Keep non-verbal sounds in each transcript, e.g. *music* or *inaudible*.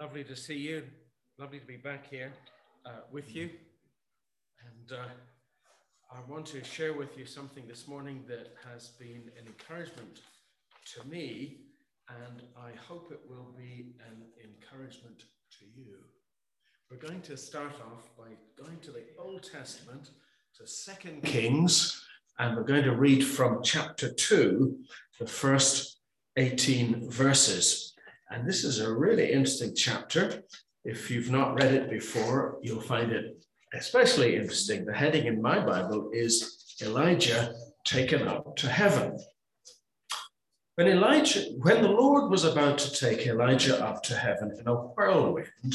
Lovely to see you. Lovely to be back here uh, with you. And uh, I want to share with you something this morning that has been an encouragement to me, and I hope it will be an encouragement to you. We're going to start off by going to the Old Testament, to Second Kings, and we're going to read from chapter 2, the first 18 verses. And this is a really interesting chapter. If you've not read it before, you'll find it especially interesting. The heading in my Bible is Elijah taken up to heaven. When Elijah, when the Lord was about to take Elijah up to heaven in a whirlwind,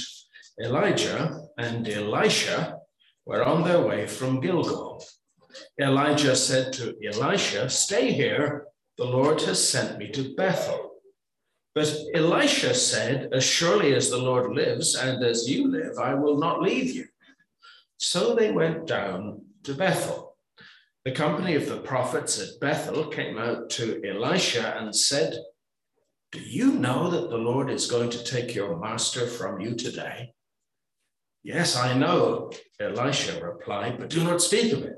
Elijah and Elisha were on their way from Gilgal. Elijah said to Elisha, Stay here, the Lord has sent me to Bethel. But Elisha said, As surely as the Lord lives and as you live, I will not leave you. So they went down to Bethel. The company of the prophets at Bethel came out to Elisha and said, Do you know that the Lord is going to take your master from you today? Yes, I know, Elisha replied, but do not speak of it.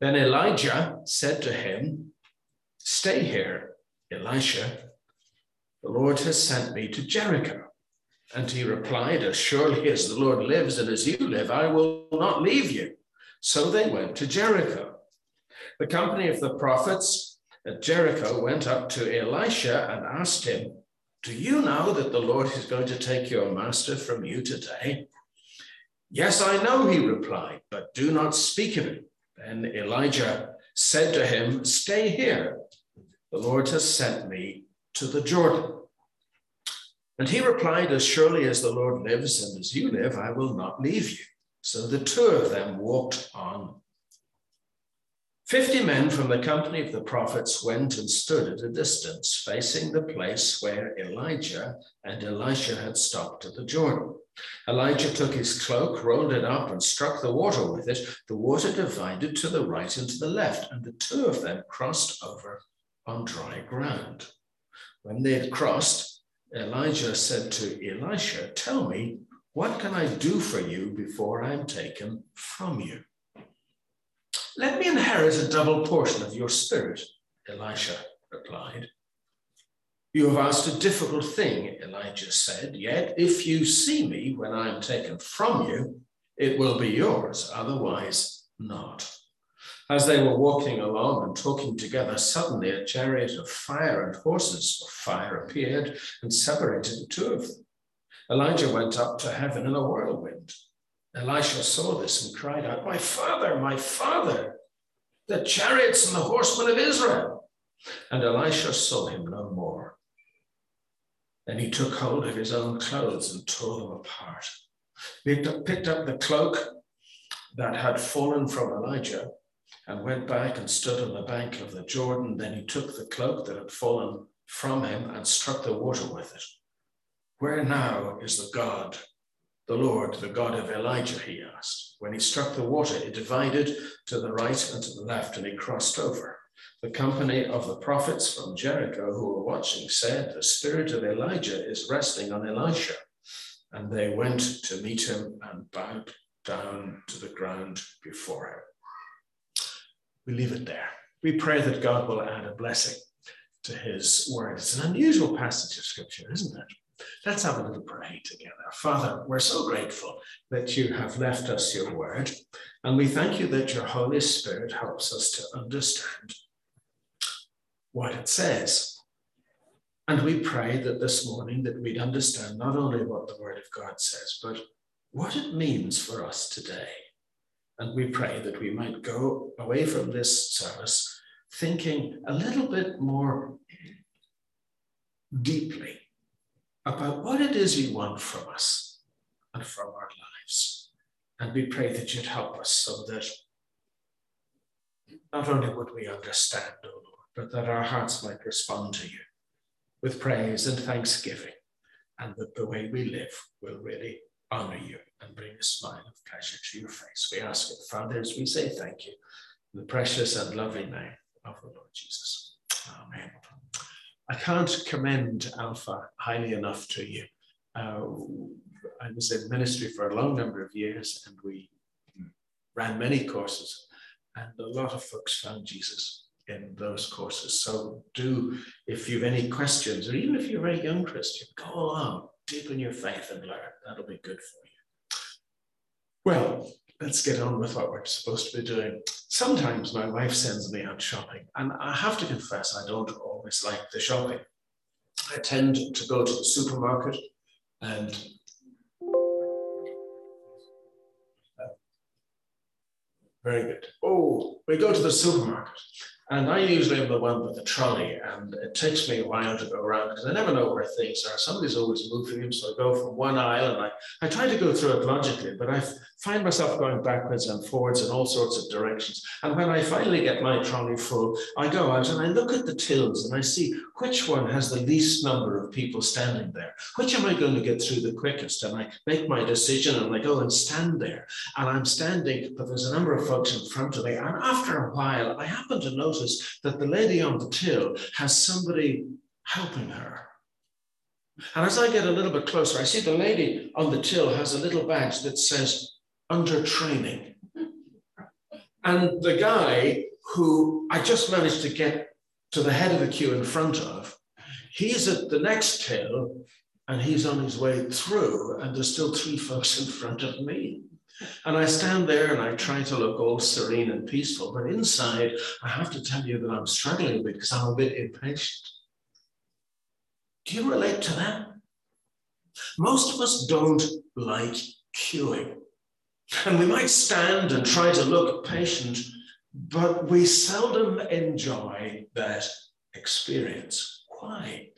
Then Elijah said to him, Stay here, Elisha the Lord has sent me to Jericho. And he replied, As surely as the Lord lives and as you live, I will not leave you. So they went to Jericho. The company of the prophets at Jericho went up to Elisha and asked him, Do you know that the Lord is going to take your master from you today? Yes, I know, he replied, but do not speak of it. Then Elijah said to him, Stay here. The Lord has sent me to the Jordan. And he replied, As surely as the Lord lives and as you live, I will not leave you. So the two of them walked on. Fifty men from the company of the prophets went and stood at a distance, facing the place where Elijah and Elisha had stopped at the Jordan. Elijah took his cloak, rolled it up, and struck the water with it. The water divided to the right and to the left, and the two of them crossed over on dry ground. When they had crossed, Elijah said to Elisha, Tell me, what can I do for you before I am taken from you? Let me inherit a double portion of your spirit, Elisha replied. You have asked a difficult thing, Elijah said, yet if you see me when I am taken from you, it will be yours, otherwise not. As they were walking along and talking together, suddenly a chariot of fire and horses of fire appeared and separated the two of them. Elijah went up to heaven in a whirlwind. Elisha saw this and cried out, My father, my father, the chariots and the horsemen of Israel. And Elisha saw him no more. Then he took hold of his own clothes and tore them apart. He picked up the cloak that had fallen from Elijah and went back and stood on the bank of the Jordan. Then he took the cloak that had fallen from him and struck the water with it. Where now is the God, the Lord, the God of Elijah? He asked. When he struck the water, it divided to the right and to the left, and he crossed over. The company of the prophets from Jericho who were watching said, The spirit of Elijah is resting on Elisha. And they went to meet him and bowed down to the ground before him we leave it there. We pray that God will add a blessing to his word. It's an unusual passage of scripture, isn't it? Let's have a little pray together. Father, we're so grateful that you have left us your word, and we thank you that your Holy Spirit helps us to understand what it says. And we pray that this morning that we'd understand not only what the word of God says, but what it means for us today. And we pray that we might go away from this service thinking a little bit more deeply about what it is you want from us and from our lives. And we pray that you'd help us so that not only would we understand, O oh Lord, but that our hearts might respond to you with praise and thanksgiving, and that the way we live will really honor you and bring a smile of pleasure to your face. We ask it, Father, as we say thank you in the precious and lovely name of the Lord Jesus. Amen. I can't commend Alpha highly enough to you. Uh, I was in ministry for a long number of years and we ran many courses, and a lot of folks found Jesus in those courses. So, do, if you've any questions, or even if you're a very young Christian, go along, deepen your faith and learn. That'll be good for you. Well, let's get on with what we're supposed to be doing. Sometimes my wife sends me out shopping, and I have to confess, I don't always like the shopping. I tend to go to the supermarket and Very good. Oh, we go to the supermarket and I usually am the one with the trolley, and it takes me a while to go around because I never know where things are. Somebody's always moving them, so I go from one aisle and I, I try to go through it logically, but I find myself going backwards and forwards in all sorts of directions. And when I finally get my trolley full, I go out and I look at the tills and I see which one has the least number of people standing there. Which am I going to get through the quickest? And I make my decision and I go and stand there. And I'm standing, but there's a number of folks in front of me. And after a while, I happen to notice notice that the lady on the till has somebody helping her. And as I get a little bit closer, I see the lady on the till has a little badge that says under training. And the guy who I just managed to get to the head of the queue in front of, he's at the next till and he's on his way through, and there's still three *laughs* folks in front of me. And I stand there and I try to look all serene and peaceful, but inside, I have to tell you that I'm struggling a bit because I'm a bit impatient. Do you relate to that? Most of us don't like queuing. And we might stand and try to look patient, but we seldom enjoy that experience. Why?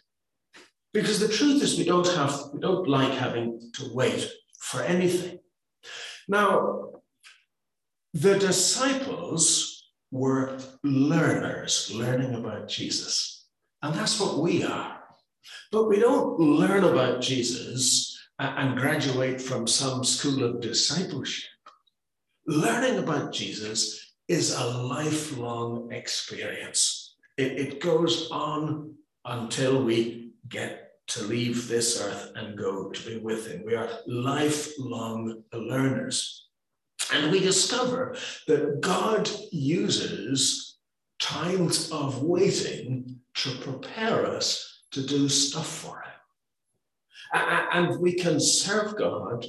Because the truth is we don't have, we don't like having to wait for anything. Now, the disciples were learners, learning about Jesus. And that's what we are. But we don't learn about Jesus and graduate from some school of discipleship. Learning about Jesus is a lifelong experience. It, it goes on until we get to leave this earth and go to be with him. We are lifelong learners. And we discover that God uses times of waiting to prepare us to do stuff for him. And we can serve God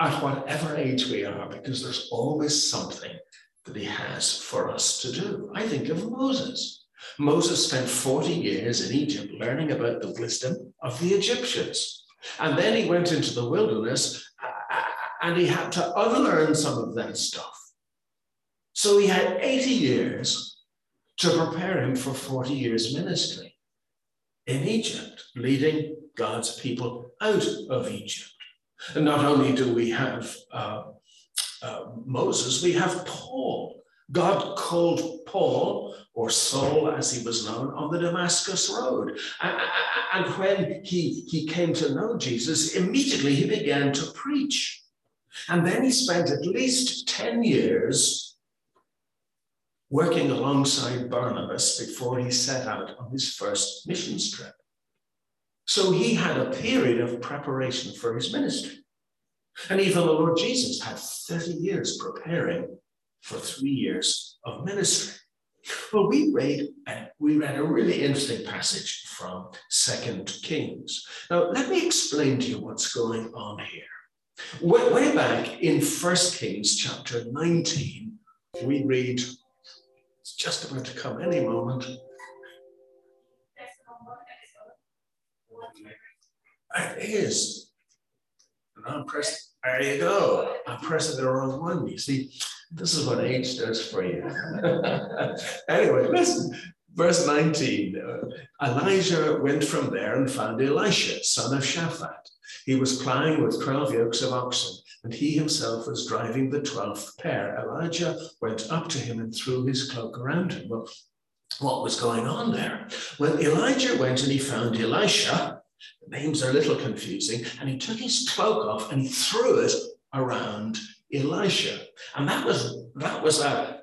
at whatever age we are because there's always something that he has for us to do. I think of Moses. Moses spent 40 years in Egypt learning about the wisdom of the Egyptians. And then he went into the wilderness and he had to unlearn some of that stuff. So he had 80 years to prepare him for 40 years ministry in Egypt, leading God's people out of Egypt. And not only do we have uh, uh, Moses, we have Paul. God called Paul or Saul as he was known, on the Damascus Road. And when he, he came to know Jesus, immediately he began to preach. And then he spent at least 10 years working alongside Barnabas before he set out on his first missions trip. So he had a period of preparation for his ministry. And even the Lord Jesus had 30 years preparing for three years of ministry. Well, we read we read a really interesting passage from Second Kings. Now, let me explain to you what's going on here. Way, way back in First Kings chapter 19, we read, it's just about to come any moment. It is. And I'm pressing, there you go. I'm pressing the wrong one. You see, this is what age does for you. *laughs* anyway, listen. Verse 19 uh, Elijah went from there and found Elisha, son of Shaphat. He was ploughing with 12 yokes of oxen, and he himself was driving the 12th pair. Elijah went up to him and threw his cloak around him. Well, what was going on there? Well, Elijah went and he found Elisha. The names are a little confusing. And he took his cloak off and threw it around Elisha. And that was that was a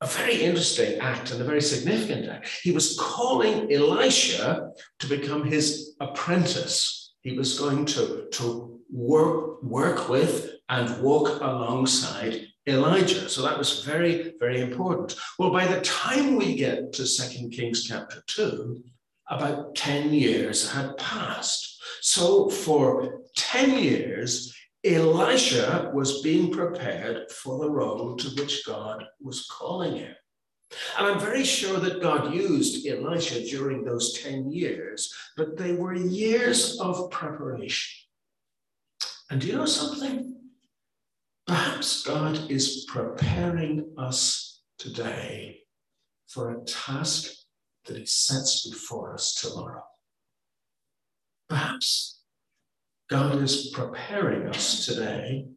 a very interesting act and a very significant act. He was calling Elisha to become his apprentice. He was going to, to work, work with and walk alongside Elijah. So that was very, very important. Well, by the time we get to Second Kings chapter 2, about 10 years had passed. So for 10 years, Elisha was being prepared for the role to which God was calling him. And I'm very sure that God used Elisha during those 10 years, but they were years of preparation. And do you know something? Perhaps God is preparing us today for a task that He sets before us tomorrow. Perhaps God is preparing us today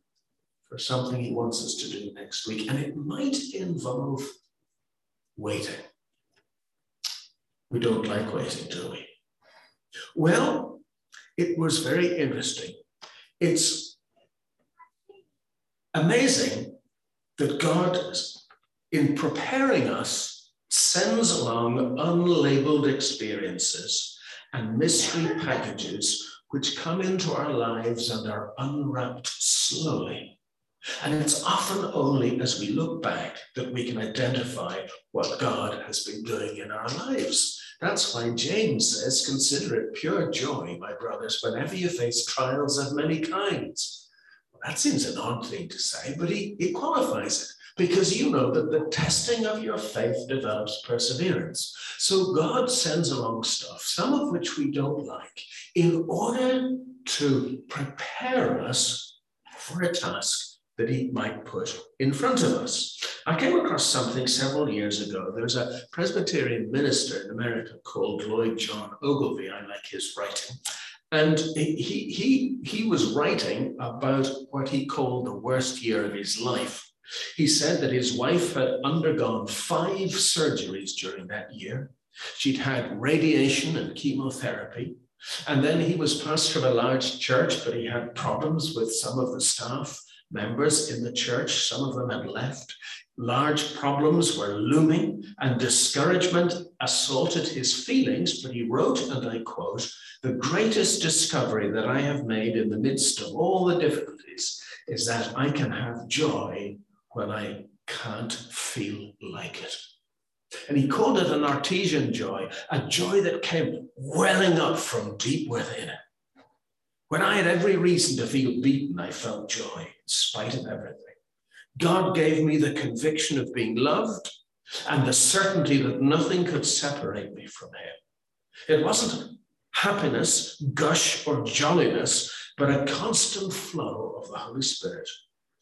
for something He wants us to do next week, and it might involve waiting. We don't like waiting, do we? Well, it was very interesting. It's amazing that God, in preparing us, sends along unlabeled experiences and mystery packages which come into our lives and are unwrapped slowly. And it's often only as we look back that we can identify what God has been doing in our lives. That's why James says, Consider it pure joy, my brothers, whenever you face trials of many kinds. Well, that seems an odd thing to say, but he, he qualifies it because you know that the testing of your faith develops perseverance. So God sends along stuff, some of which we don't like, in order to prepare us for a task that he might put in front of us. I came across something several years ago. There's a Presbyterian minister in America called Lloyd John Ogilvie. I like his writing. And he, he, he was writing about what he called the worst year of his life. He said that his wife had undergone five surgeries during that year. She'd had radiation and chemotherapy. And then he was pastor of a large church, but he had problems with some of the staff members in the church. Some of them had left. Large problems were looming, and discouragement assaulted his feelings. But he wrote, and I quote, The greatest discovery that I have made in the midst of all the difficulties is that I can have joy when I can't feel like it. And he called it an artesian joy, a joy that came welling up from deep within it. When I had every reason to feel beaten, I felt joy in spite of everything. God gave me the conviction of being loved and the certainty that nothing could separate me from Him. It wasn't happiness, gush, or jolliness, but a constant flow of the Holy Spirit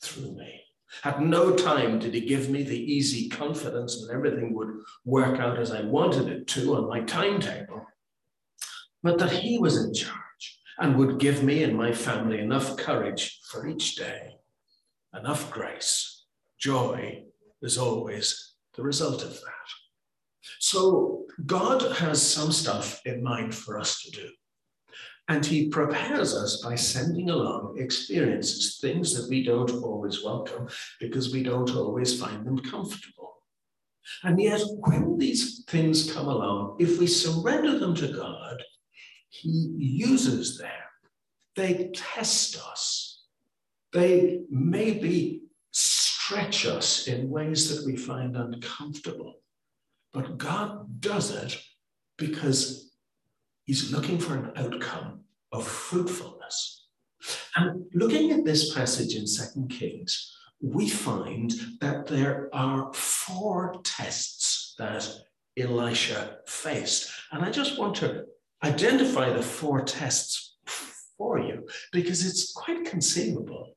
through me. At no time did he give me the easy confidence that everything would work out as I wanted it to on my timetable, but that he was in charge and would give me and my family enough courage for each day, enough grace. Joy is always the result of that. So God has some stuff in mind for us to do. And he prepares us by sending along experiences, things that we don't always welcome because we don't always find them comfortable. And yet, when these things come along, if we surrender them to God, he uses them. They test us. They maybe stretch us in ways that we find uncomfortable. But God does it because He's looking for an outcome of fruitfulness. And looking at this passage in Second Kings, we find that there are four tests that Elisha faced. And I just want to identify the four tests for you because it's quite conceivable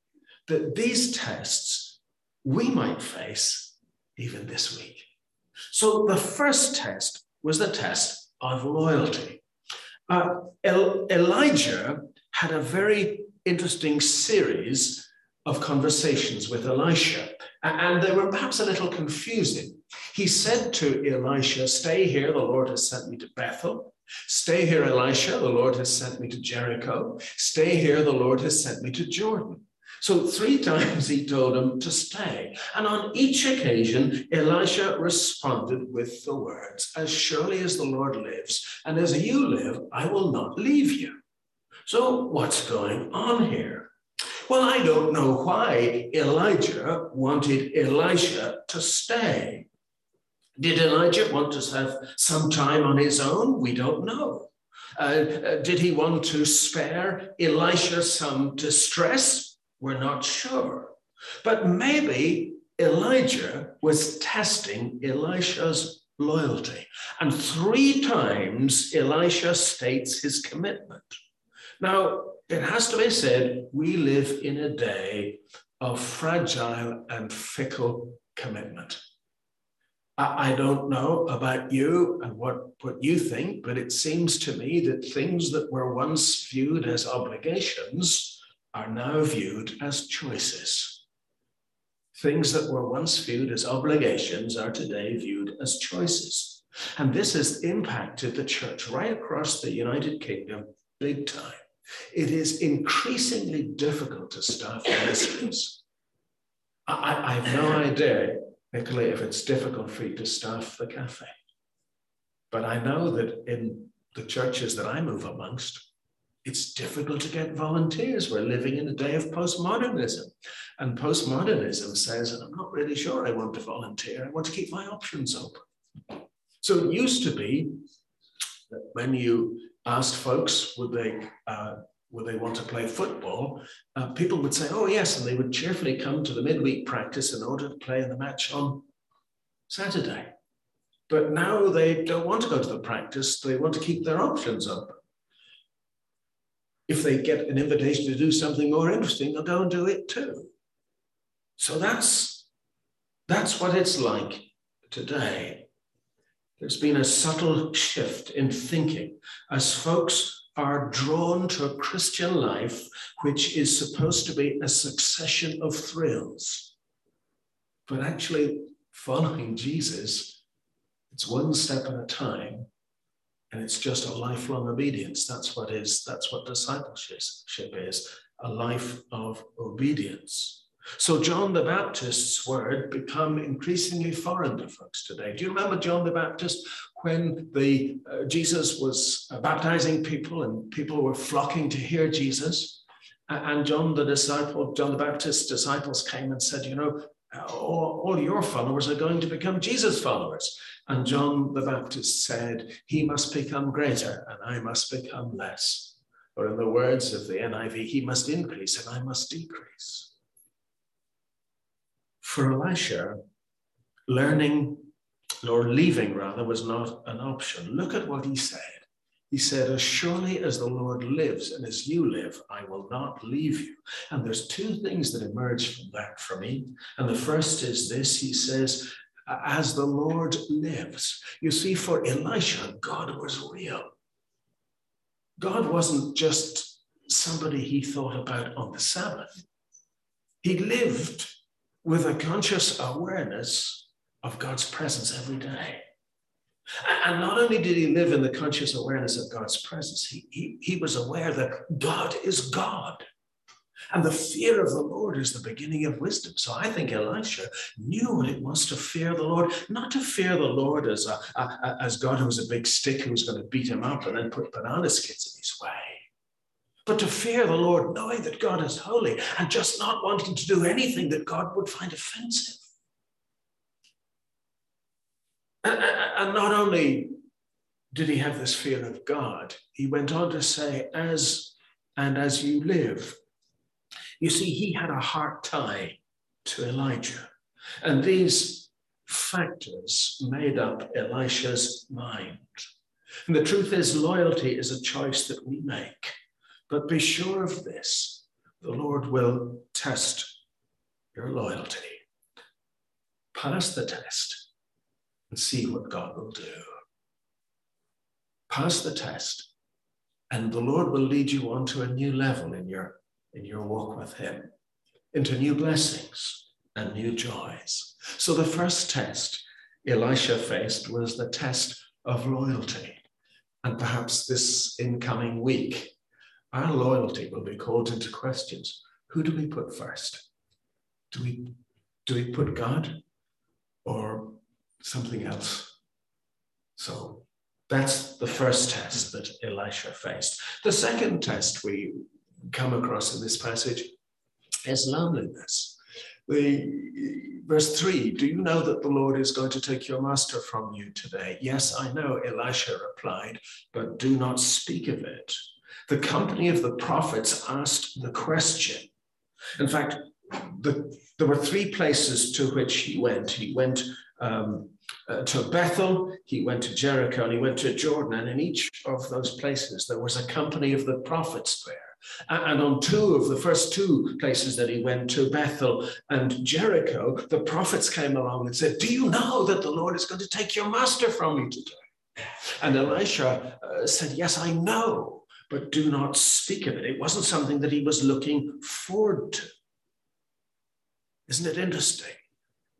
that these tests we might face even this week. So the first test was the test of loyalty. Uh, El- Elijah had a very interesting series of conversations with Elisha, and they were perhaps a little confusing. He said to Elisha, Stay here, the Lord has sent me to Bethel. Stay here, Elisha, the Lord has sent me to Jericho. Stay here, the Lord has sent me to Jordan. So three times he told him to stay. And on each occasion, Elisha responded with the words, As surely as the Lord lives, and as you live, I will not leave you. So what's going on here? Well, I don't know why Elijah wanted Elisha to stay. Did Elijah want to have some time on his own? We don't know. Uh, uh, did he want to spare Elisha some distress? We're not sure. But maybe Elijah was testing Elisha's loyalty. And three times Elisha states his commitment. Now, it has to be said, we live in a day of fragile and fickle commitment. I don't know about you and what, what you think, but it seems to me that things that were once viewed as obligations are now viewed as choices. Things that were once viewed as obligations are today viewed as choices. And this has impacted the church right across the United Kingdom big time. It is increasingly difficult to staff ministries. I, I have no idea particularly if it's difficult for you to staff the cafe. But I know that in the churches that I move amongst, it's difficult to get volunteers. We're living in a day of postmodernism. And postmodernism says, and I'm not really sure I want to volunteer. I want to keep my options open. So it used to be that when you asked folks, would they uh, would they want to play football, uh, people would say, oh, yes, and they would cheerfully come to the midweek practice in order to play in the match on Saturday. But now they don't want to go to the practice, they want to keep their options open. If they get an invitation to do something more interesting, they'll go and do it too. So that's, that's what it's like today. There's been a subtle shift in thinking as folks are drawn to a Christian life which is supposed to be a succession of thrills. But actually, following Jesus, it's one step at a time, and it's just a lifelong obedience. That's what is, that's what discipleship is, a life of obedience. So John the Baptist's word become increasingly foreign to folks today. Do you remember John the Baptist when the uh, Jesus was uh, baptizing people and people were flocking to hear Jesus? And John the disciple, John the Baptist's disciples came and said, you know, all, all your followers are going to become Jesus followers. And John the Baptist said, he must become greater and I must become less. Or in the words of the NIV, he must increase and I must decrease. For Elisha, learning or leaving rather was not an option. Look at what he said. He said, As surely as the Lord lives and as you live, I will not leave you. And there's two things that emerge from that for me. And the first is this He says, As the Lord lives. You see, for Elisha, God was real. God wasn't just somebody he thought about on the Sabbath, he lived with a conscious awareness of God's presence every day. And not only did he live in the conscious awareness of God's presence, he, he, he was aware that God is God. And the fear of the Lord is the beginning of wisdom. So I think Elisha knew what it was to fear the Lord, not to fear the Lord as, a, a, as God who was a big stick who was going to beat him up and then put banana skins in his way but to fear the Lord, knowing that God is holy and just not wanting to do anything that God would find offensive. And not only did he have this fear of God, he went on to say, as and as you live. You see, he had a heart tie to Elijah. And these factors made up Elisha's mind. And the truth is, loyalty is a choice that we make. But be sure of this the Lord will test your loyalty. Pass the test and see what God will do. Pass the test, and the Lord will lead you on to a new level in your, in your walk with Him, into new blessings and new joys. So the first test Elisha faced was the test of loyalty. And perhaps this incoming week, our loyalty will be called into questions. who do we put first? Do we, do we put God or something else? So that's the first test that Elisha faced. The second test we come across in this passage is loneliness. The, verse 3 Do you know that the Lord is going to take your master from you today? Yes, I know, Elisha replied, but do not speak of it. The company of the prophets asked the question. In fact, the, there were three places to which he went. He went um, uh, to Bethel, he went to Jericho, and he went to Jordan. And in each of those places, there was a company of the prophets there. And on two of the first two places that he went to, Bethel and Jericho, the prophets came along and said, Do you know that the Lord is going to take your master from you today? And Elisha uh, said, Yes, I know, but do not speak of it. It wasn't something that he was looking forward to. Isn't it interesting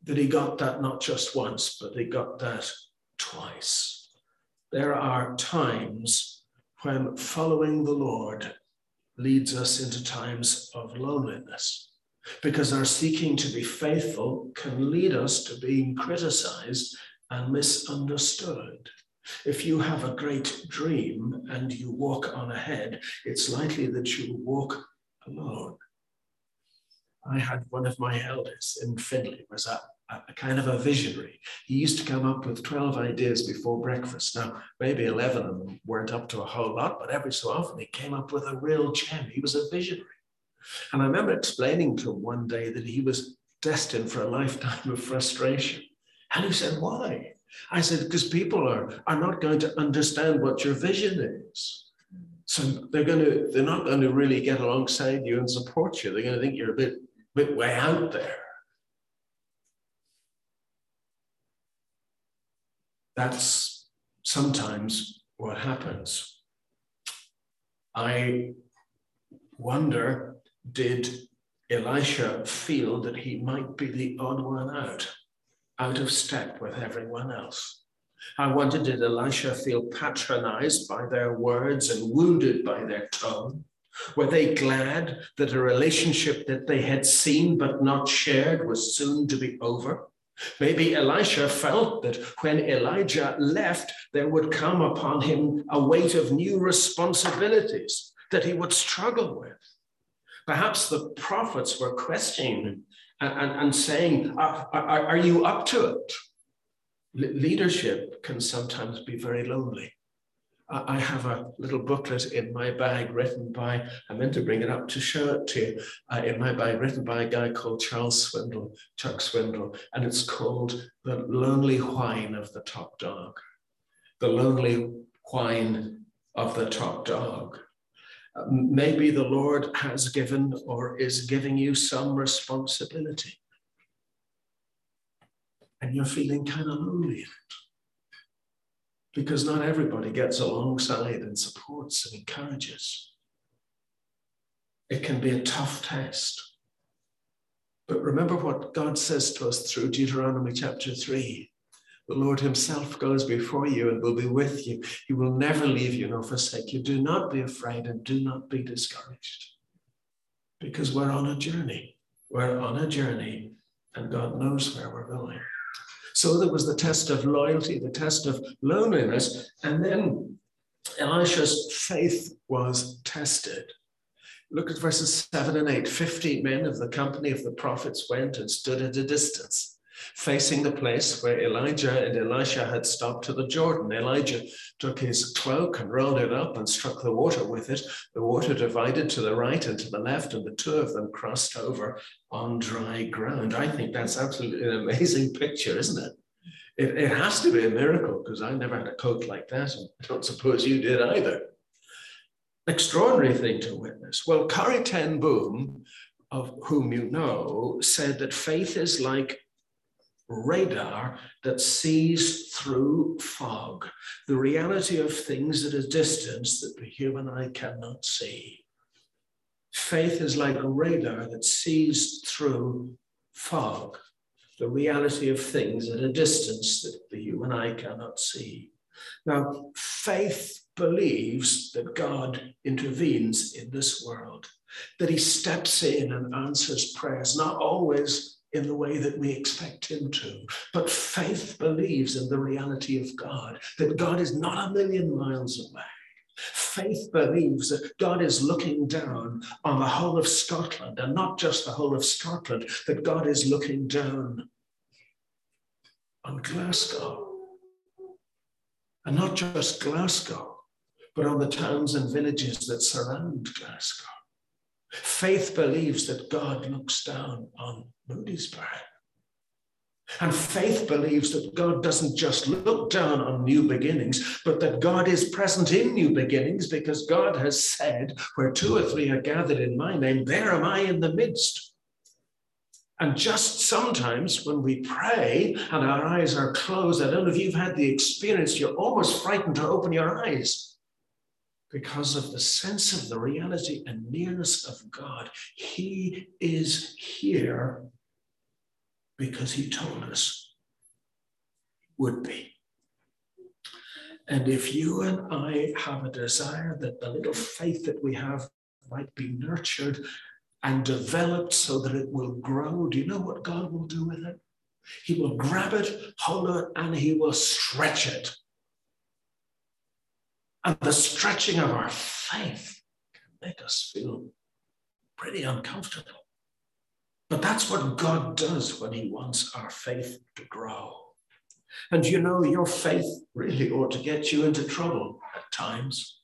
that he got that not just once, but he got that twice? There are times when following the Lord leads us into times of loneliness because our seeking to be faithful can lead us to being criticized and misunderstood. If you have a great dream and you walk on ahead, it's likely that you walk alone. I had one of my elders in Findlay was a a kind of a visionary. He used to come up with 12 ideas before breakfast. Now, maybe 11 of them weren't up to a whole lot, but every so often he came up with a real gem. He was a visionary. And I remember explaining to him one day that he was destined for a lifetime of frustration. And he said, Why? I said, Because people are, are not going to understand what your vision is. So they're going to, they're not going to really get alongside you and support you. They're going to think you're a bit, bit way out there. That's sometimes what happens. I wonder did Elisha feel that he might be the odd one out, out of step with everyone else? I wonder did Elisha feel patronized by their words and wounded by their tone? Were they glad that a relationship that they had seen but not shared was soon to be over? Maybe Elisha felt that when Elijah left, there would come upon him a weight of new responsibilities that he would struggle with. Perhaps the prophets were questioning and, and, and saying, uh, are, are, are, you up to it? leadership can sometimes be very lonely. I have a little booklet in my bag written by, I meant to bring it up to show it to you, uh, in my bag written by a guy called Charles Swindoll, Chuck Swindoll, and it's called The Lonely Whine of the Top Dog. The Lonely Whine of the Top Dog. Uh, maybe the Lord has given or is giving you some responsibility. And you're feeling kind of lonely in it because not everybody gets alongside and supports and encourages. It can be a tough test. But remember what God says to us through Deuteronomy chapter 3. The Lord Himself goes before you and will be with you. He will never leave you nor forsake you. Do not be afraid and do not be discouraged because we're on a journey. We're on a journey and God knows where we're going. So there was the test of loyalty, the test of loneliness, and then Elisha's faith was tested. Look at verses 7 and 8. Fifty men of the company of the prophets went and stood at a distance facing the place where Elijah and Elisha had stopped to the Jordan. Elijah took his cloak and rolled it up and struck the water with it. The water divided to the right and to the left, and the two of them crossed over on dry ground. I think that's absolutely an amazing picture, isn't it? It, it has to be a miracle because I never had a coat like that, and I don't suppose you did either. Extraordinary thing to witness. Well, Corrie Ten Boom, of whom you know, said that faith is like radar that sees through fog, the reality of things at a distance that the human eye cannot see. Faith is like a radar that sees through fog, the reality of things at a distance that the human eye cannot see. Now, faith believes that God intervenes in this world. that he steps in and answers prayers, not always in the way that we expect him to. But faith believes in the reality of God, that God is not a million miles away. Faith believes that God is looking down on the whole of Scotland, and not just the whole of Scotland, that God is looking down on Glasgow. And not just Glasgow, but on the towns and villages that surround Glasgow. Faith believes that God looks down on Moodiesburn. And faith believes that God doesn't just look down on new beginnings, but that God is present in new beginnings because God has said, Where two or three are gathered in my name, there am I in the midst. And just sometimes when we pray and our eyes are closed, I don't know if you've had the experience, you're almost frightened to open your eyes because of the sense of the reality and nearness of God. He is here because he told us would be. And if you and I have a desire that the little faith that we have might be nurtured and developed so that it will grow, do you know what God will do with it? He will grab it, hold it, and he will stretch it. And the stretching of our faith can make us feel pretty uncomfortable. But that's what God does when He wants our faith to grow. And you know, your faith really ought to get you into trouble at times.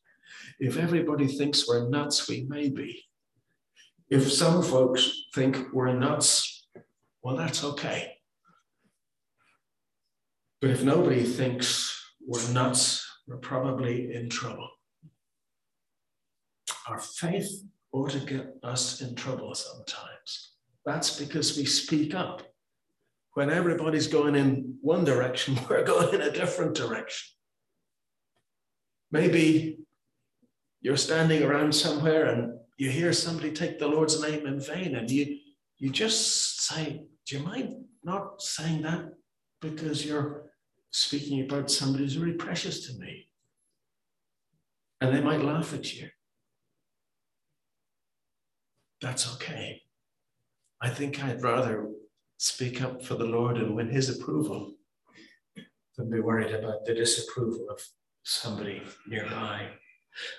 If everybody thinks we're nuts, we may be. If some folks think we're nuts, well, that's okay. But if nobody thinks we're nuts, we're probably in trouble. Our faith ought to get us in trouble sometimes. That's because we speak up. When everybody's going in one direction, *laughs* we're going in a different direction. Maybe you're standing around somewhere and you hear somebody take the Lord's name in vain, and you, you just say, Do you mind not saying that? Because you're speaking about somebody who's really precious to me. And they might laugh at you. That's okay. I think I'd rather speak up for the Lord and win his approval than be worried about the disapproval of somebody nearby.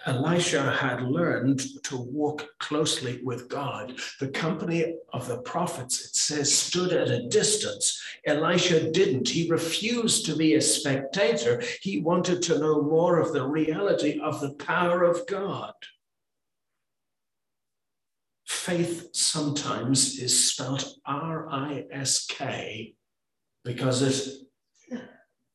Elisha had learned to walk closely with God. The company of the prophets, it says, stood at a distance. Elisha didn't. He refused to be a spectator. He wanted to know more of the reality of the power of God faith sometimes is spelt R I S K because it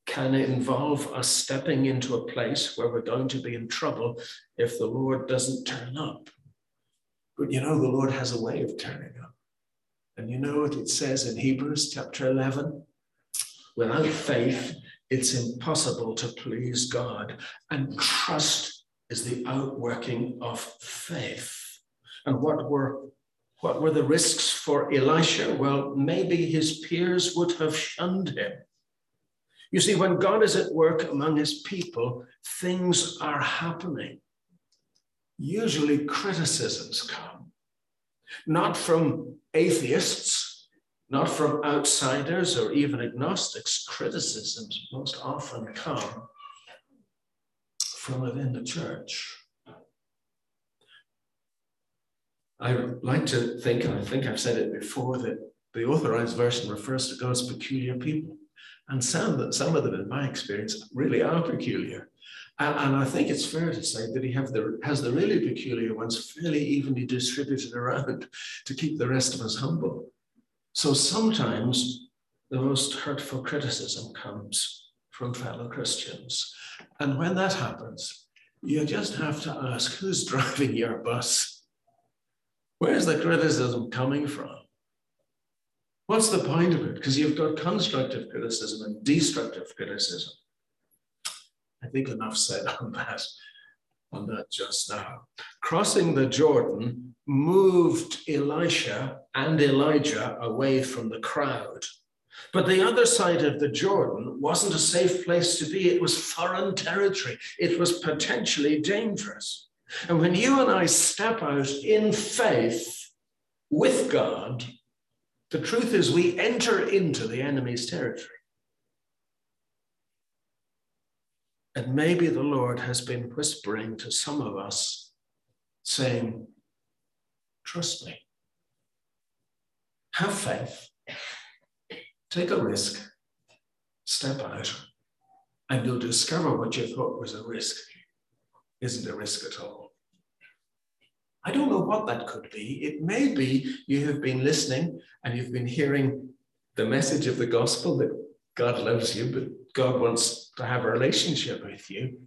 can involve us stepping into a place where we're going to be in trouble if the Lord doesn't turn up. But you know, the Lord has a way of turning up. And you know what it says in Hebrews chapter 11? Without faith, it's impossible to please God. And trust is the outworking of faith. And what were what were the risks for Elisha? Well, maybe his peers would have shunned him. You see, when God is at work among his people, things are happening. Usually criticisms come, not from atheists, not from outsiders or even agnostics. Criticisms most often come from within the church. I like to think, and I think I've said it before, that the authorized version refers to God's peculiar people. And some, some of them, in my experience, really are peculiar. And, and I think it's fair to say that he the, has the really peculiar ones fairly evenly distributed around *laughs* to keep the rest of us humble. So sometimes the most hurtful criticism comes from fellow Christians. And when that happens, you just have to ask who's *laughs* driving your bus? Where's the criticism coming from? What's the point of it? Because you've got constructive criticism and destructive criticism. I think enough said *laughs* on that, on that just now. Crossing the Jordan moved Elisha and Elijah away from the crowd. But the other side of the Jordan wasn't a safe place to be. It was foreign territory. It was potentially dangerous. And when you and I step out in faith with God, the truth is we enter into the enemy's territory. And maybe the Lord has been whispering to some of us, saying, Trust me. Have faith. Take a risk. Step out. And you'll discover what you thought was a risk isn't a risk at all. I don't know what that could be. It may be you have been listening and you've been hearing the message of the gospel that God loves you, but God wants to have a relationship with you.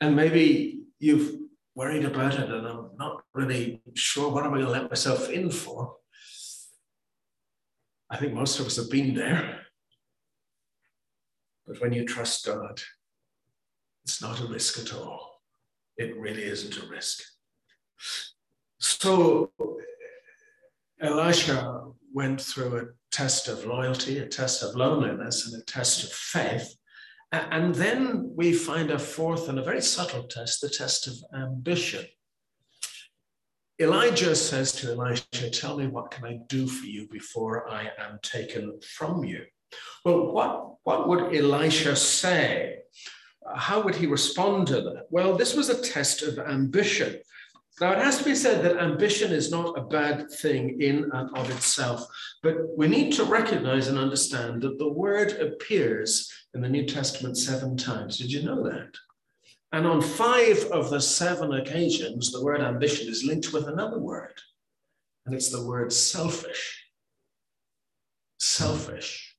And maybe you've worried about it and I'm not really sure what am I going to let myself in for. I think most of us have been there. But when you trust God, it's not a risk at all it really isn't a risk. So Elisha went through a test of loyalty, a test of loneliness, and a test of faith. And then we find a fourth and a very subtle test, the test of ambition. Elijah says to Elisha, Tell me what can I do for you before I am taken from you? Well, what, what would Elisha say? how would he respond to that? Well, this was a test of ambition. Now, it has to be said that ambition is not a bad thing in and of itself, but we need to recognize and understand that the word appears in the New Testament seven times. Did you know that? And on five of the seven occasions, the word ambition is linked with another word, and it's the word selfish. Selfish.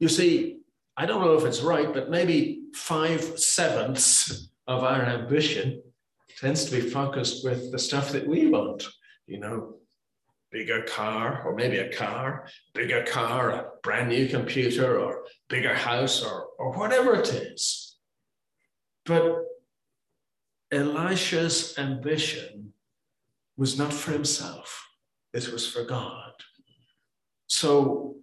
You see, I don't know if it's right, but maybe five sevenths of our ambition tends to be focused with the stuff that we want, you know, bigger car or maybe a car, bigger car, a brand new computer or bigger house or, or whatever it is. But Elisha's ambition was not for himself, it was for God. So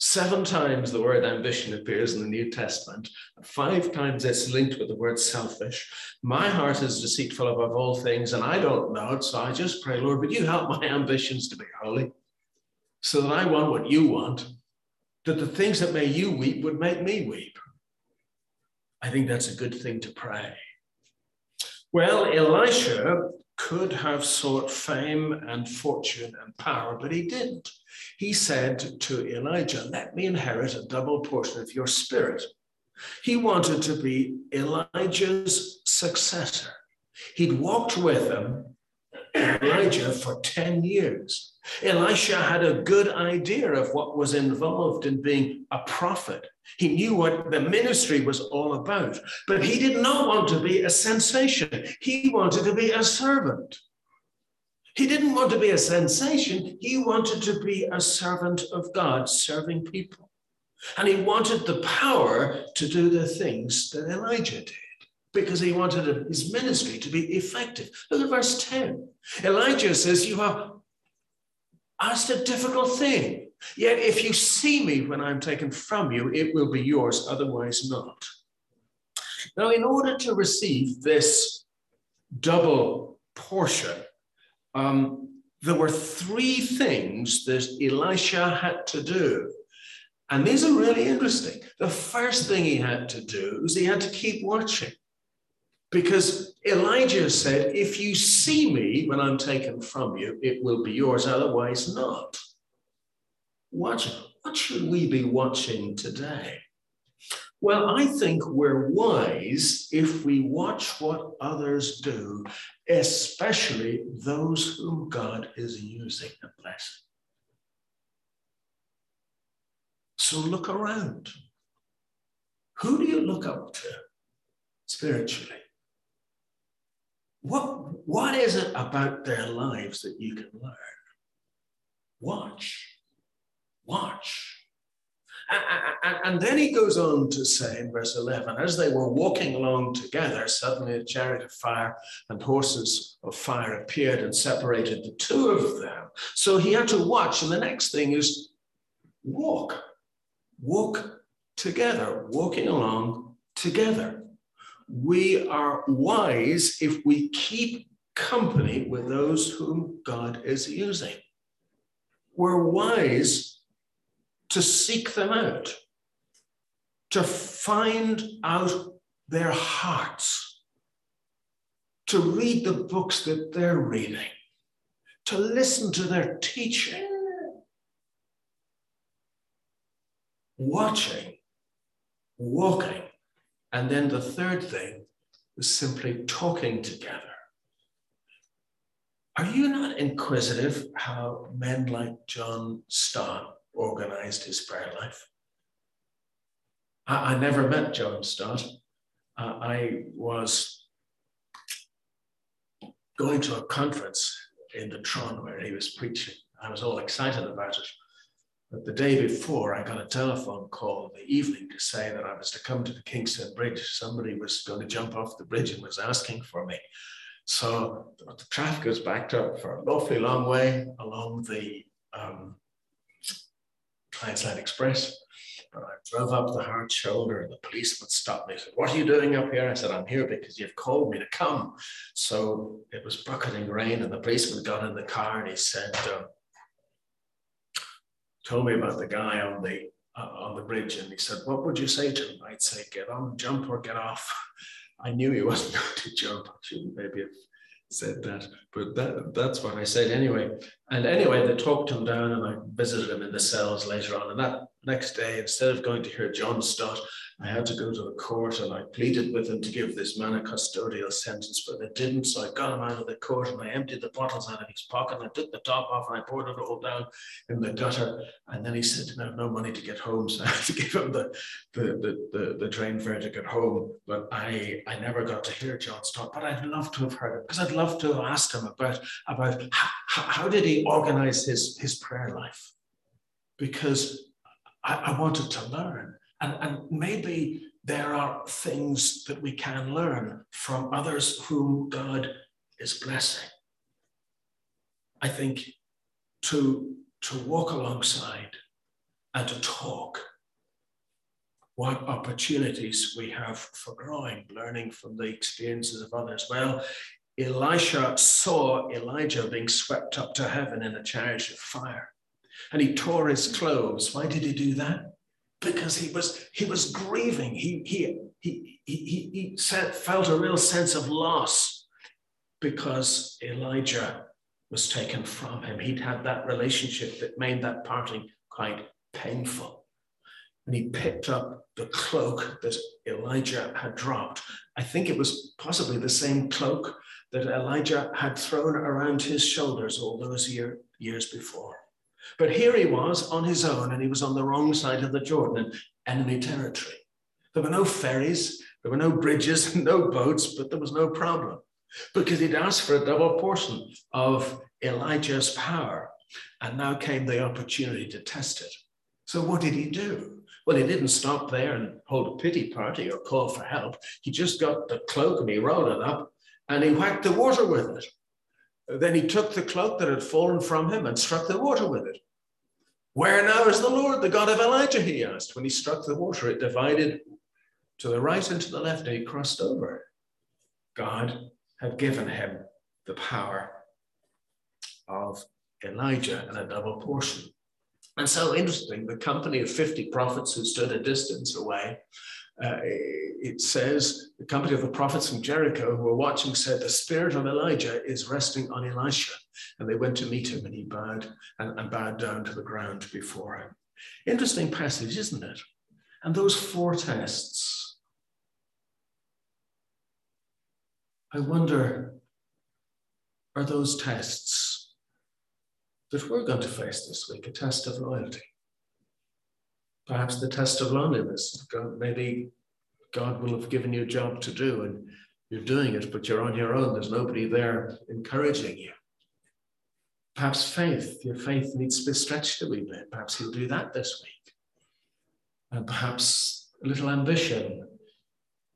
Seven times the word ambition appears in the New Testament. Five times it's linked with the word selfish. My heart is deceitful above all things, and I don't know it. So I just pray, Lord, would you help my ambitions to be holy so that I want what you want, that the things that make you weep would make me weep. I think that's a good thing to pray. Well, Elisha could have sought fame and fortune and power, but he didn't. He said to Elijah, Let me inherit a double portion of your spirit. He wanted to be Elijah's successor. He'd walked with him, Elijah, for 10 years. Elisha had a good idea of what was involved in being a prophet. He knew what the ministry was all about, but he did not want to be a sensation. He wanted to be a servant. He didn't want to be a sensation. He wanted to be a servant of God, serving people. And he wanted the power to do the things that Elijah did because he wanted his ministry to be effective. Look at verse 10. Elijah says, You have asked a difficult thing. Yet if you see me when I'm taken from you, it will be yours, otherwise not. Now, in order to receive this double portion, um, there were three things that Elisha had to do. And these are really interesting. The first thing he had to do is he had to keep watching. Because Elijah said, If you see me when I'm taken from you, it will be yours, otherwise not. Watch, what should we be watching today? Well, I think we're wise if we watch what others do, especially those whom God is using and blessing. So look around. Who do you look up to spiritually? What, what is it about their lives that you can learn? Watch. Watch. And then he goes on to say in verse 11, as they were walking along together, suddenly a chariot of fire and horses of fire appeared and separated the two of them. So he had to watch. And the next thing is walk, walk together, walking along together. We are wise if we keep company with those whom God is using. We're wise to seek them out, to find out their hearts, to read the books that they're reading, to listen to their teaching, watching, walking. And then the third thing is simply talking together. Are you not inquisitive how men like John Stott organized his prayer life? I, I never met John Stott. Uh, I was going to a conference in the Tron where he was preaching. I was all excited about it. But the day before, I got a telephone call in the evening to say that I was to come to the Kingston Bridge. Somebody was going to jump off the bridge and was asking for me. So the traffic was backed up for an awfully long way along the um, Express. But I drove up the hard shoulder and the policeman stopped me and said, What are you doing up here? I said, I'm here because you've called me to come. So it was bucketing rain and the policeman got in the car and he said, uh, told me about the guy on the uh, on the bridge and he said, What would you say to him? I'd say, Get on, jump or get off. *laughs* I knew he wasn't *laughs* going to jump. I shouldn't maybe have said that, but that, that's what I said anyway. And anyway, they talked him down and I visited him in the cells later on. And that next day, instead of going to hear John Stott, I had to go to the court and I pleaded with him to give this man a custodial sentence, but they didn't. So I got him out of the court and I emptied the bottles out of his pocket and I took the top off and I poured it all down in the gutter. And then he said, I have no money to get home. *laughs* So I had to give him the, the, the, the, the train fare to get home. But I, I never got to hear John Stott, but I'd love to have heard it because I'd love to have asked him about, about how, how did he organize his, his prayer life? Because I, I wanted to learn. And, and maybe there are things that we can learn from others whom God is blessing. I think to, to walk alongside and to talk what opportunities we have for growing, learning from the experiences of others. Well, Elisha saw Elijah being swept up to heaven in a chariot of fire, and he tore his clothes. Why did he do that? because he was he was grieving. He he he he, he said, felt a real sense of loss because Elijah was taken from him. He'd had that relationship that made that parting quite painful. And he picked up the cloak that Elijah had dropped. I think it was possibly the same cloak that Elijah had thrown around his shoulders all those year, years before. But here he was on his own, and he was on the wrong side of the Jordan, enemy territory. There were no ferries, there were no bridges, *laughs* no boats, but there was no problem because he'd asked for a double portion of Elijah's power. And now came the opportunity to test it. So, what did he do? Well, he didn't stop there and hold a pity party or call for help. He just got the cloak and he rolled it up and he whacked the water with it. Then he took the cloak that had fallen from him and struck the water with it. Where now is the Lord, the God of Elijah? He asked. When he struck the water, it divided to the right and to the left, and he crossed over. God had given him the power of Elijah in a double portion. And so interesting, the company of 50 prophets who stood a distance away uh, it says the company of the prophets from Jericho who were watching said, The spirit of Elijah is resting on Elisha. And they went to meet him, and he bowed and, and bowed down to the ground before him. Interesting passage, isn't it? And those four tests. I wonder, are those tests that we're going to face this week a test of loyalty? Perhaps the test of loneliness. Maybe God will have given you a job to do and you're doing it, but you're on your own. There's nobody there encouraging you. Perhaps faith, your faith needs to be stretched a wee bit. Perhaps He'll do that this week. And perhaps a little ambition.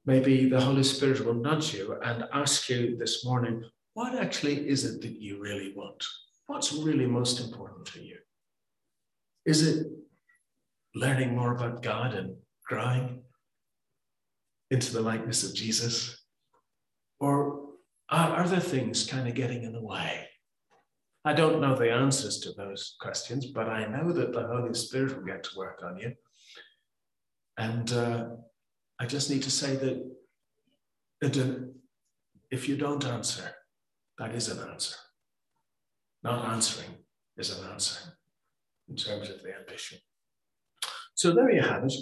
Maybe the Holy Spirit will nudge you and ask you this morning, what actually is it that you really want? What's really most important to you? Is it learning more about God and growing? into the likeness of Jesus? Or are other things kind of getting in the way? I don't know the answers to those questions, but I know that the Holy Spirit will get to work on you. And uh, I just need to say that, that if you don't answer, that is an answer. Not answering is an answer in terms of the ambition. So there you have it.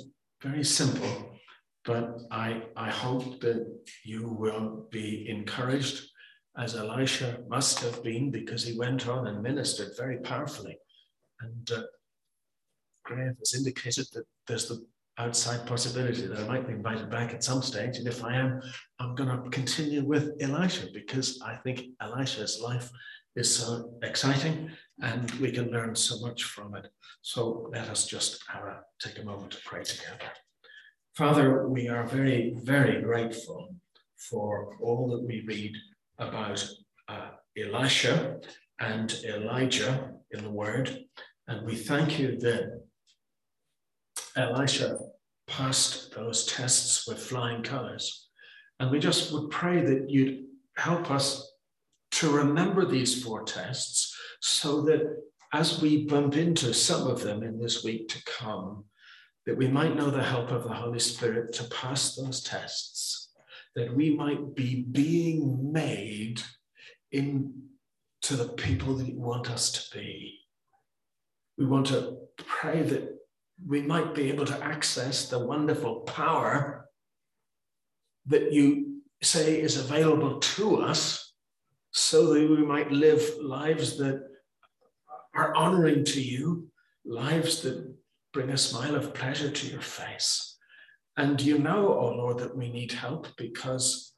Very simple, but I, I hope that you will be encouraged as Elisha must have been because he went on and ministered very powerfully. And uh, Graham has indicated that there's the outside possibility that I might be invited back at some stage. And if I am, I'm going to continue with Elisha because I think Elisha's life is so exciting and we can learn so much from it. So let us just take a moment to pray together. Father, we are very, very grateful for all that we read about uh, Elisha and Elijah in the Word. And we thank you that Elisha passed those tests with flying colors. And we just would pray that you'd help us to remember these four tests so that as we bump into some of them in this week to come, that we might know the help of the Holy Spirit to pass those tests, that we might be being made into the people that you want us to be. We want to pray that we might be able to access the wonderful power that you say is available to us so that we might live lives that are honoring to you, lives that bring a smile of pleasure to your face. And you know, oh Lord, that we need help because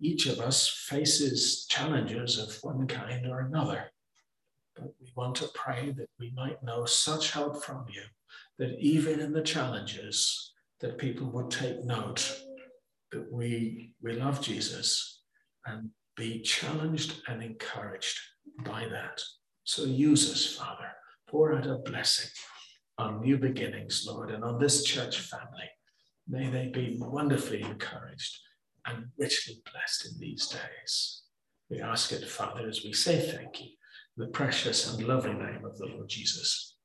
each of us faces challenges of one kind or another. But we want to pray that we might know such help from you that even in the challenges, that people would take note that we, we love Jesus and be challenged and encouraged by that. So use us, Father. Pour out a blessing on new beginnings, Lord, and on this church family. May they be wonderfully encouraged and richly blessed in these days. We ask it, Father, as we say thank you, in the precious and lovely name of the Lord Jesus.